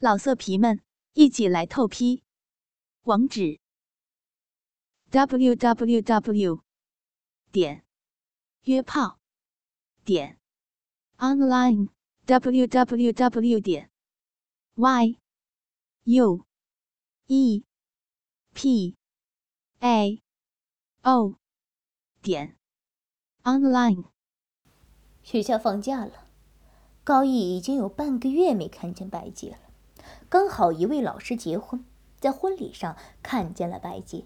老色皮们，一起来透批！网址：w w w 点约炮点 online w w w 点 y u e p a o 点 online。学校放假了，高毅已经有半个月没看见白洁了。刚好一位老师结婚，在婚礼上看见了白洁。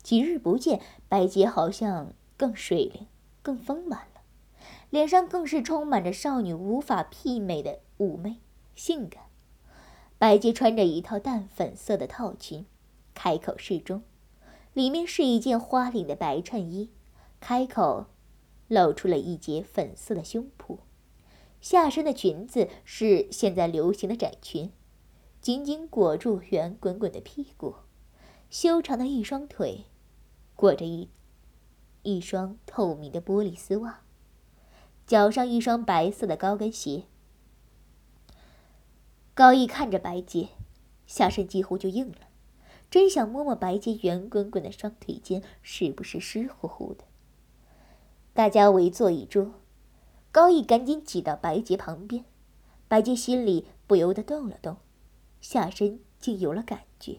几日不见，白洁好像更水灵、更丰满了，脸上更是充满着少女无法媲美的妩媚、性感。白洁穿着一套淡粉色的套裙，开口适中，里面是一件花领的白衬衣，开口露出了一截粉色的胸脯，下身的裙子是现在流行的窄裙。紧紧裹住圆滚滚的屁股，修长的一双腿，裹着一一双透明的玻璃丝袜，脚上一双白色的高跟鞋。高毅看着白洁，下身几乎就硬了，真想摸摸白洁圆滚滚的双腿间是不是湿乎乎的。大家围坐一桌，高毅赶紧挤到白洁旁边，白洁心里不由得动了动。下身竟有了感觉。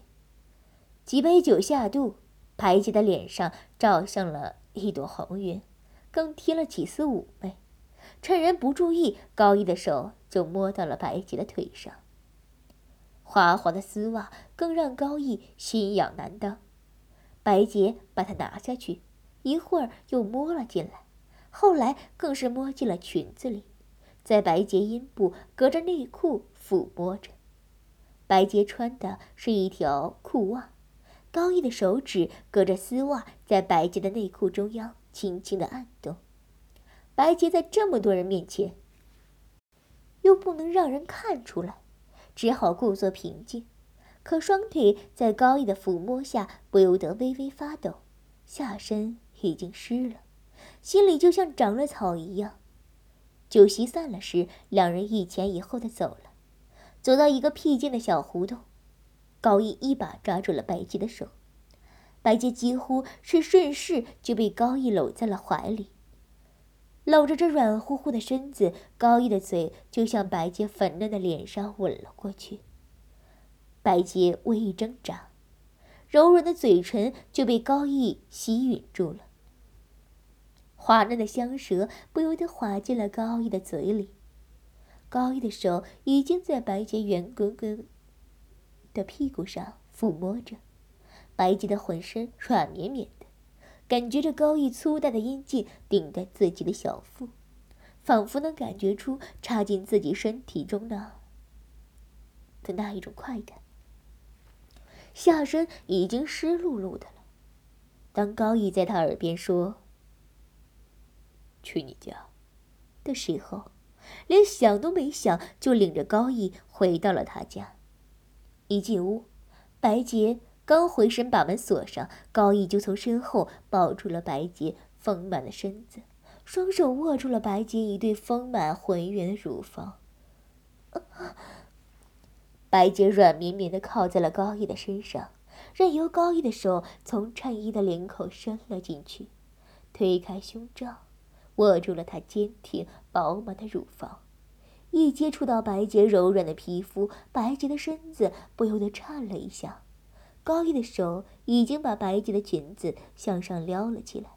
几杯酒下肚，白洁的脸上照上了一朵红晕，更添了几丝妩媚。趁人不注意，高毅的手就摸到了白洁的腿上。滑滑的丝袜更让高毅心痒难当。白洁把它拿下去，一会儿又摸了进来，后来更是摸进了裙子里，在白洁阴部隔着内裤抚摸着。白洁穿的是一条裤袜，高毅的手指隔着丝袜，在白洁的内裤中央轻轻的按动。白洁在这么多人面前，又不能让人看出来，只好故作平静。可双腿在高毅的抚摸下，不由得微微发抖，下身已经湿了，心里就像长了草一样。酒席散了时，两人一前一后的走了。走到一个僻静的小胡同，高毅一把抓住了白洁的手，白洁几乎是顺势就被高毅搂在了怀里。搂着这软乎乎的身子，高毅的嘴就向白洁粉嫩的脸上吻了过去。白洁微一挣扎，柔软的嘴唇就被高毅吸吮住了，滑嫩的香舌不由得滑进了高毅的嘴里。高毅的手已经在白洁圆滚滚的屁股上抚摸着，白洁的浑身软绵绵的，感觉着高毅粗大的阴茎顶在自己的小腹，仿佛能感觉出插进自己身体中的的那一种快感。下身已经湿漉漉的了。当高毅在他耳边说“去你家”的时候。连想都没想，就领着高毅回到了他家。一进屋，白洁刚回身把门锁上，高毅就从身后抱住了白洁丰满的身子，双手握住了白洁一对丰满浑圆的乳房。白洁软绵绵的靠在了高毅的身上，任由高毅的手从衬衣的领口伸了进去，推开胸罩。握住了她坚挺饱满的乳房，一接触到白洁柔软的皮肤，白洁的身子不由得颤了一下。高毅的手已经把白洁的裙子向上撩了起来，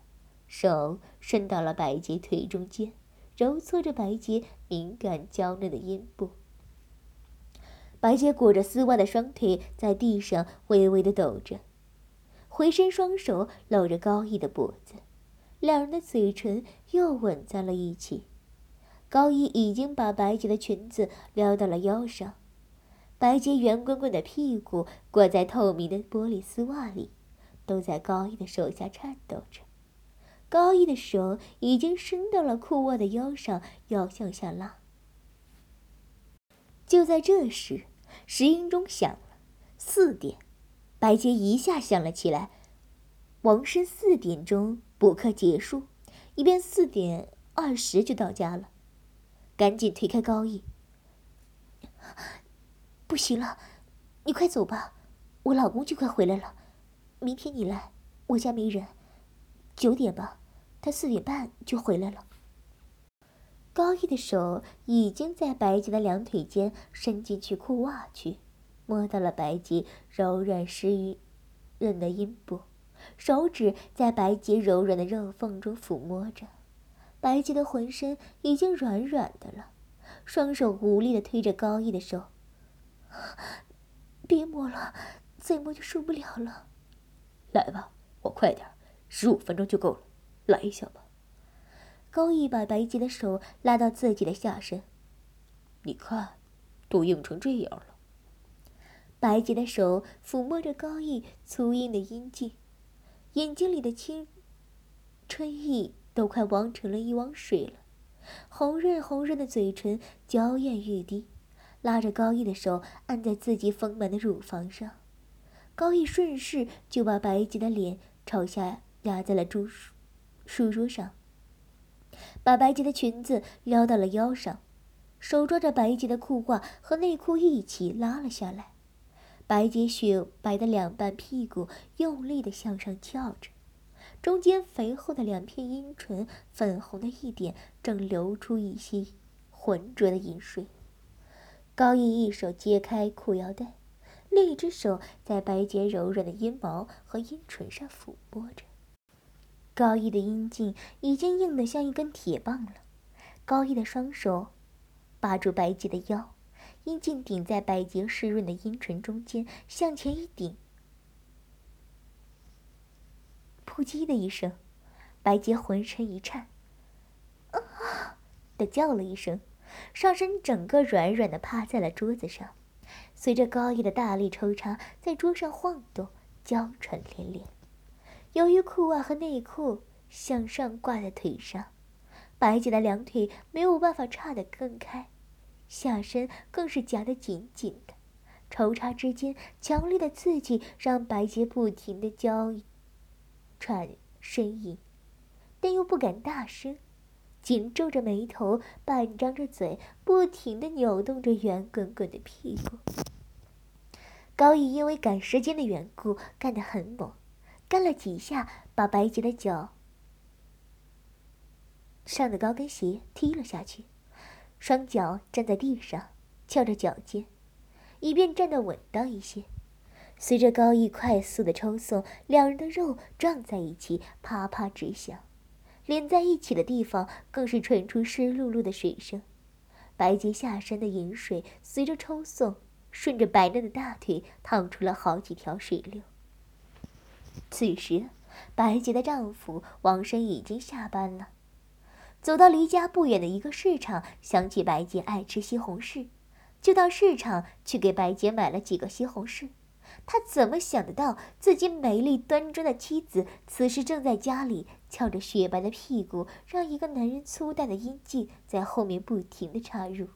手伸到了白洁腿中间，揉搓着白洁敏感娇嫩的阴部。白洁裹着丝袜的双腿在地上微微的抖着，回身双手搂着高毅的脖子。两人的嘴唇又吻在了一起，高一已经把白洁的裙子撩到了腰上，白洁圆滚滚的屁股裹在透明的玻璃丝袜里，都在高一的手下颤抖着。高一的手已经伸到了裤袜的腰上，要向下拉。就在这时，石英钟响了，四点，白洁一下想了起来，王申四点钟。补课结束，一边四点二十就到家了，赶紧推开高毅。不行了，你快走吧，我老公就快回来了。明天你来，我家没人。九点吧，他四点半就回来了。高毅的手已经在白洁的两腿间伸进去裤袜去，摸到了白洁柔软湿润的阴部，手指在白洁柔软的肉缝中抚摸着。白洁的浑身已经软软的了，双手无力的推着高毅的手。别摸了，再摸就受不了了。来吧，我快点，十五分钟就够了。来一下吧。高毅把白洁的手拉到自己的下身，你看，都硬成这样了。白洁的手抚摸着高毅粗硬的阴茎，眼睛里的青春意都快汪成了一汪水了，红润红润的嘴唇娇艳欲滴。拉着高毅的手按在自己丰满的乳房上，高毅顺势就把白洁的脸朝下压在了书书桌上，把白洁的裙子撩到了腰上，手抓着白洁的裤褂和内裤一起拉了下来，白洁雪白的两半屁股用力的向上翘着，中间肥厚的两片阴唇粉红的一点正流出一些浑浊的饮水。高毅一手揭开裤腰带，另一只手在白洁柔软的阴毛和阴唇上抚摸着。高毅的阴茎已经硬得像一根铁棒了。高毅的双手把住白洁的腰，阴茎顶在白洁湿润的阴唇中间，向前一顶，扑叽的一声，白洁浑身一颤，啊的叫了一声。上身整个软软的趴在了桌子上，随着高毅的大力抽插，在桌上晃动，娇喘连连。由于裤袜和内裤向上挂在腿上，白洁的两腿没有办法叉得更开，下身更是夹得紧紧的。抽插之间，强烈的刺激让白洁不停的娇喘呻吟，但又不敢大声。紧皱着眉头，半张着嘴，不停的扭动着圆滚滚的屁股。高毅因为赶时间的缘故，干得很猛，干了几下，把白洁的脚上的高跟鞋踢了下去，双脚站在地上，翘着脚尖，以便站得稳当一些。随着高毅快速的抽送，两人的肉撞在一起，啪啪直响。连在一起的地方更是传出湿漉漉的水声，白洁下身的饮水随着抽送，顺着白嫩的大腿淌出了好几条水流。此时，白洁的丈夫王生已经下班了，走到离家不远的一个市场，想起白洁爱吃西红柿，就到市场去给白洁买了几个西红柿。他怎么想得到，自己美丽端庄的妻子此时正在家里翘着雪白的屁股，让一个男人粗大的阴茎在后面不停的插入。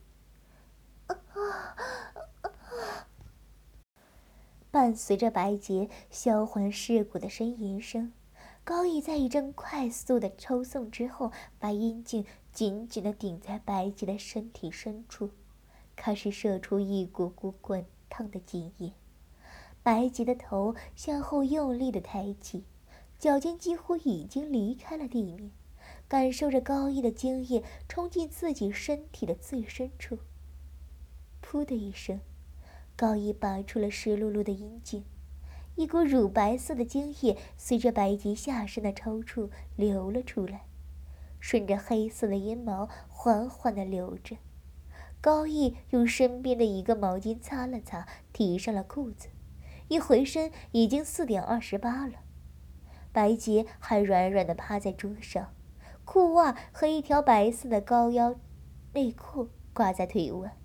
伴随着白洁销魂蚀骨的呻吟声，高毅在一阵快速的抽送之后，把阴茎紧紧的顶在白洁的身体深处，开始射出一股股滚烫的精液。白洁的头向后用力的抬起，脚尖几乎已经离开了地面，感受着高毅的精液冲进自己身体的最深处。噗的一声，高毅拔出了湿漉漉的阴茎，一股乳白色的精液随着白洁下身的抽搐流了出来，顺着黑色的阴毛缓缓的流着。高毅用身边的一个毛巾擦了擦，提上了裤子。一回身，已经四点二十八了。白洁还软软的趴在桌上，裤袜和一条白色的高腰内裤挂在腿弯，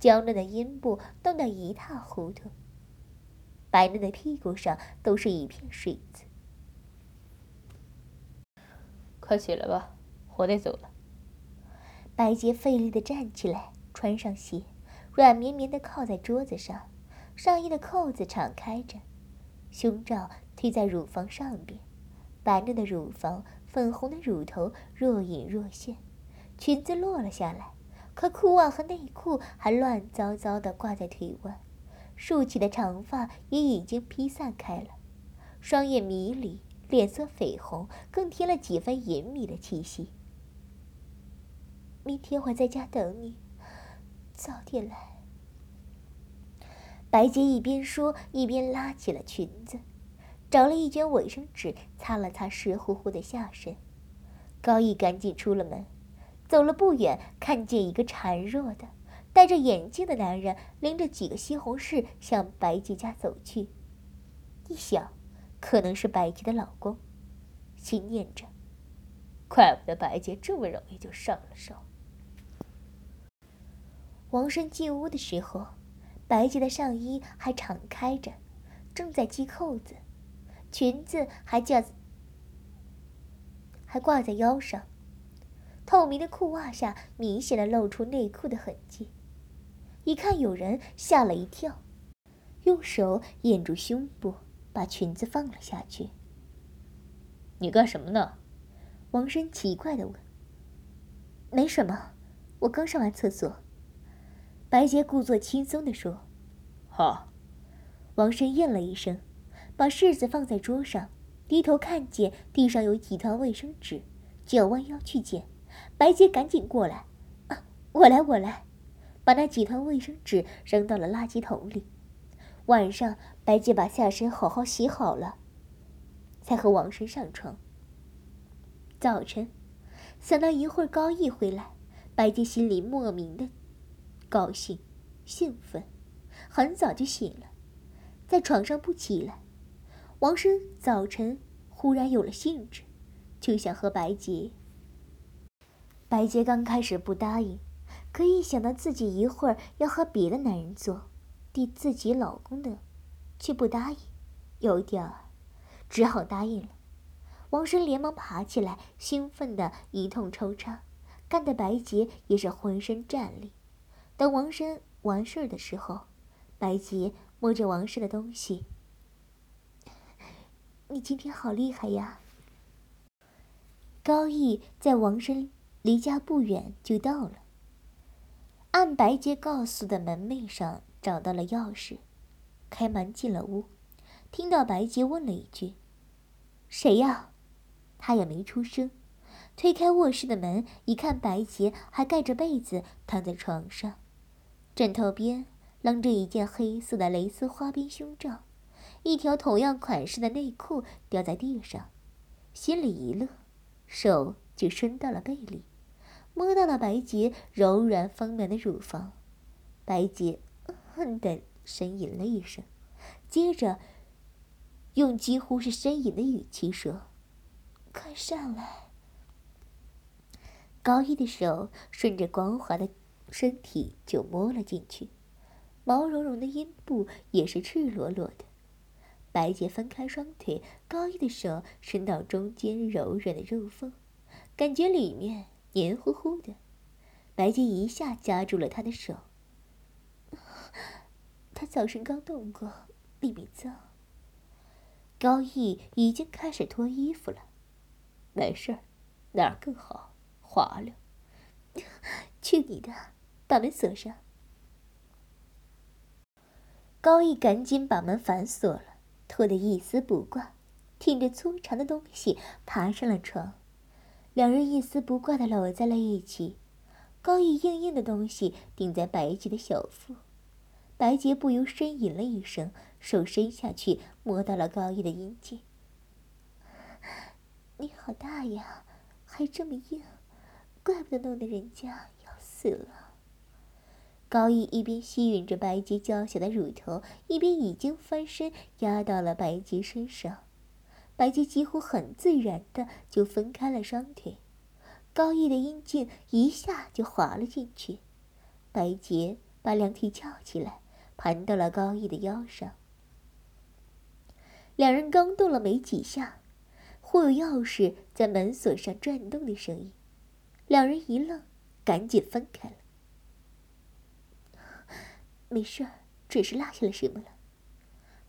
娇嫩的阴部冻得一塌糊涂，白嫩的屁股上都是一片水渍。快起来吧，我得走了。白洁费力的站起来，穿上鞋，软绵绵的靠在桌子上。上衣的扣子敞开着，胸罩推在乳房上边，白嫩的乳房，粉红的乳头若隐若现。裙子落了下来，可裤袜和内裤还乱糟糟的挂在腿弯，竖起的长发也已经披散开了，双眼迷离，脸色绯红，更添了几分隐秘的气息。明天我在家等你，早点来。白洁一边说，一边拉起了裙子，找了一卷卫生纸擦了擦湿乎乎的下身。高毅赶紧出了门。走了不远，看见一个孱弱的、戴着眼镜的男人拎着几个西红柿向白洁家走去。一想，可能是白洁的老公，心念着：怪不得白洁这么容易就上了手。王生进屋的时候，白洁的上衣还敞开着，正在系扣子，裙子还架还挂在腰上。透明的裤袜下明显的露出内裤的痕迹，一看有人，吓了一跳，用手掩住胸部，把裙子放了下去。你干什么呢？王生奇怪的问。没什么，我刚上完厕所。白洁故作轻松地说。好。王生应了一声，把柿子放在桌上，低头看见地上有几团卫生纸，就要弯腰去捡。白洁赶紧过来，啊，我来，我来，把那几团卫生纸扔到了垃圾桶里。晚上，白洁把下身好好洗好了，才和王生上床。早晨，想到一会儿高毅回来，白洁心里莫名的高兴、兴奋，很早就醒了，在床上不起来。王生早晨忽然有了兴致，就想和白洁。白洁刚开始不答应，可一想到自己一会儿要和别的男人做，替自己老公的，却不答应，有点儿，只好答应了。王生连忙爬起来，兴奋的一通抽插，干得白洁也是浑身战栗。等王生完事儿的时候，白洁摸着王生的东西：“你今天好厉害呀！”高毅在王生。离家不远就到了。按白洁告诉的门楣上找到了钥匙，开门进了屋，听到白洁问了一句：“谁呀？”他也没出声，推开卧室的门，一看白洁还盖着被子躺在床上，枕头边扔着一件黑色的蕾丝花边胸罩，一条同样款式的内裤掉在地上，心里一乐，手就伸到了被里。摸到了白洁柔软丰满的乳房，白洁恨的呻吟了一声，接着用几乎是呻吟的语气说：“快上来。”高一的手顺着光滑的身体就摸了进去，毛茸茸的阴部也是赤裸裸的。白洁分开双腿，高一的手伸到中间柔软的肉缝，感觉里面。黏糊糊的，白洁一下夹住了他的手。他早晨刚动过，里面脏。高毅已经开始脱衣服了。没事儿，哪儿更好？滑溜。去你的！把门锁上。高毅赶紧把门反锁了，脱得一丝不挂，挺着粗长的东西爬上了床。两人一丝不挂的搂在了一起，高毅硬硬的东西顶在白洁的小腹，白洁不由呻吟了一声，手伸下去摸到了高毅的阴茎。你好大呀，还这么硬，怪不得弄得人家要死了。高毅一边吸吮着白洁娇小的乳头，一边已经翻身压到了白洁身上。白洁几乎很自然的就分开了双腿，高毅的阴茎一下就滑了进去。白洁把两腿翘起来，盘到了高毅的腰上。两人刚动了没几下，忽有钥匙在门锁上转动的声音，两人一愣，赶紧分开了。没事儿，只是落下了什么了。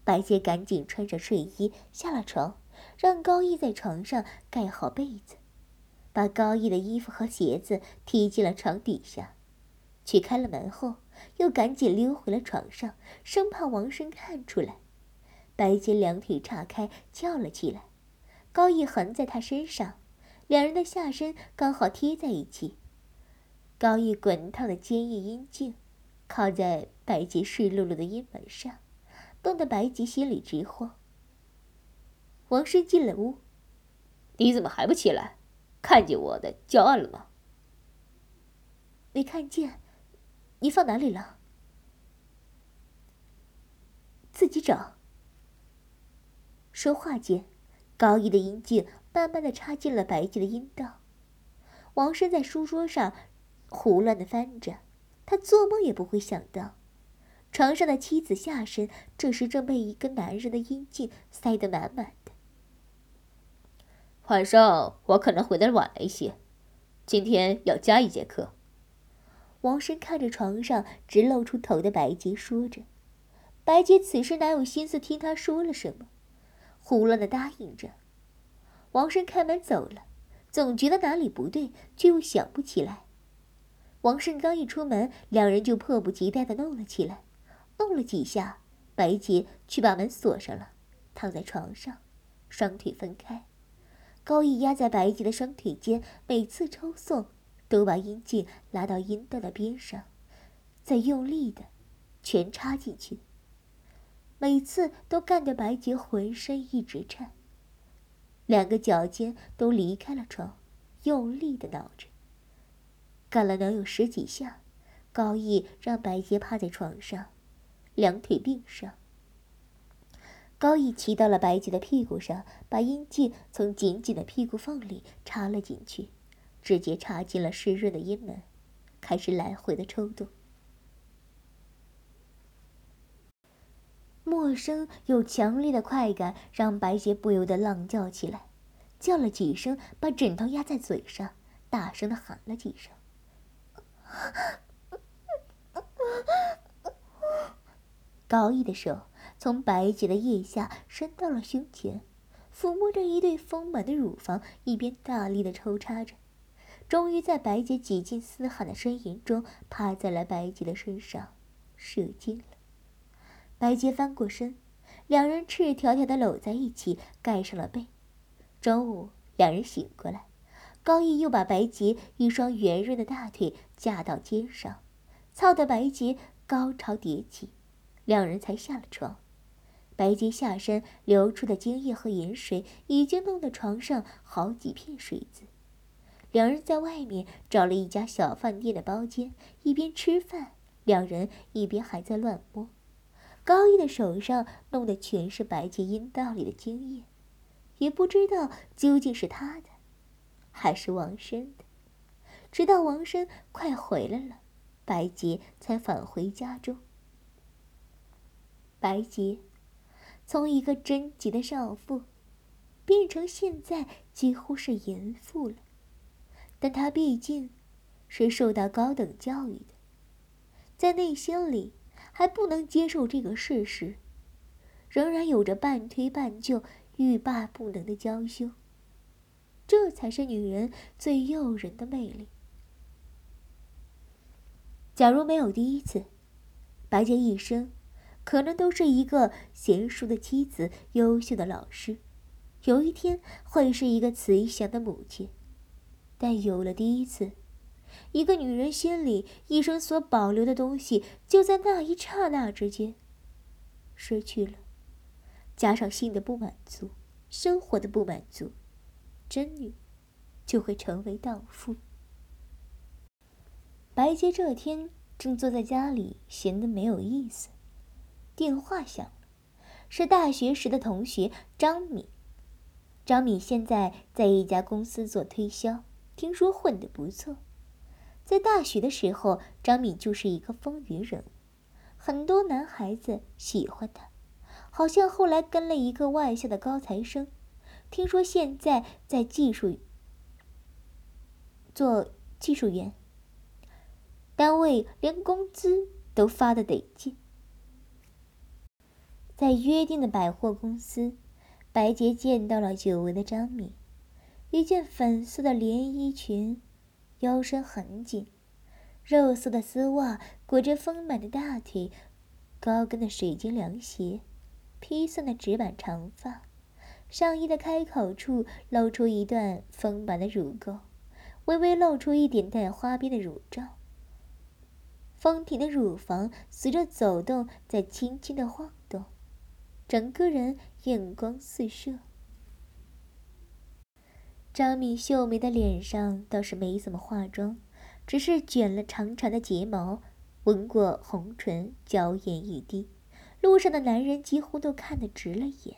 白洁赶紧穿上睡衣下了床。让高毅在床上盖好被子，把高毅的衣服和鞋子踢进了床底下。去开了门后，又赶紧溜回了床上，生怕王生看出来。白洁两腿岔开，叫了起来。高毅横在他身上，两人的下身刚好贴在一起。高毅滚烫的坚硬阴茎靠在白洁湿漉漉的阴门上，冻得白洁心里直慌。王生进了屋，你怎么还不起来？看见我的教案了吗？没看见，你放哪里了？自己找。说话间，高一的阴茎慢慢的插进了白洁的阴道。王生在书桌上胡乱的翻着，他做梦也不会想到，床上的妻子下身这时正被一个男人的阴茎塞得满满的。晚上我可能回来晚了一些，今天要加一节课。王生看着床上直露出头的白洁，说着。白洁此时哪有心思听他说了什么，胡乱的答应着。王生开门走了，总觉得哪里不对，却又想不起来。王胜刚一出门，两人就迫不及待的弄了起来。弄了几下，白洁却把门锁上了，躺在床上，双腿分开，高毅压在白洁的双腿间，每次抽送。都把阴茎拉到阴道的边上，再用力的全插进去。每次都干得白洁浑身一直颤，两个脚尖都离开了床，用力的挠着。干了能有十几下，高毅让白洁趴在床上，两腿并上。高毅骑到了白洁的屁股上，把阴茎从紧紧的屁股缝里插了进去。直接插进了湿润的阴门，开始来回的抽动。陌生又强烈的快感让白洁不由得浪叫起来，叫了几声，把枕头压在嘴上，大声的喊了几声。高毅的手从白洁的腋下伸到了胸前，抚摸着一对丰满的乳房，一边大力的抽插着。终于在白洁几近嘶喊的呻吟中，趴在了白洁的身上，射精了。白洁翻过身，两人赤条条的搂在一起，盖上了被。中午，两人醒过来，高毅又把白洁一双圆润的大腿架到肩上，操得白洁高潮迭起，两人才下了床。白洁下身流出的精液和盐水，已经弄得床上好几片水渍。两人在外面找了一家小饭店的包间，一边吃饭，两人一边还在乱摸。高一的手上弄的全是白洁阴道里的精液，也不知道究竟是他的，还是王生的。直到王生快回来了，白洁才返回家中。白洁从一个贞洁的少妇，变成现在几乎是淫妇了。但她毕竟是受到高等教育的，在内心里还不能接受这个事实，仍然有着半推半就、欲罢不能的娇羞。这才是女人最诱人的魅力。假如没有第一次，白洁一生可能都是一个贤淑的妻子、优秀的老师，有一天会是一个慈祥的母亲。但有了第一次，一个女人心里一生所保留的东西，就在那一刹那之间失去了。加上性的不满足，生活的不满足，真女就会成为荡妇。白洁这天正坐在家里，闲得没有意思，电话响了，是大学时的同学张敏。张敏现在在一家公司做推销。听说混得不错，在大学的时候，张敏就是一个风云人物，很多男孩子喜欢她。好像后来跟了一个外校的高材生，听说现在在技术做技术员，单位连工资都发的得劲。在约定的百货公司，白洁见到了久违的张敏。一件粉色的连衣裙，腰身很紧，肉色的丝袜裹着丰满的大腿，高跟的水晶凉鞋，披散的直板长发，上衣的开口处露出一段丰满的乳沟，微微露出一点带花边的乳罩。丰挺的乳房随着走动在轻轻的晃动，整个人眼光四射。张敏秀眉的脸上倒是没怎么化妆。只是卷了长长的睫毛，吻过红唇，娇艳欲滴。路上的男人几乎都看得直了眼。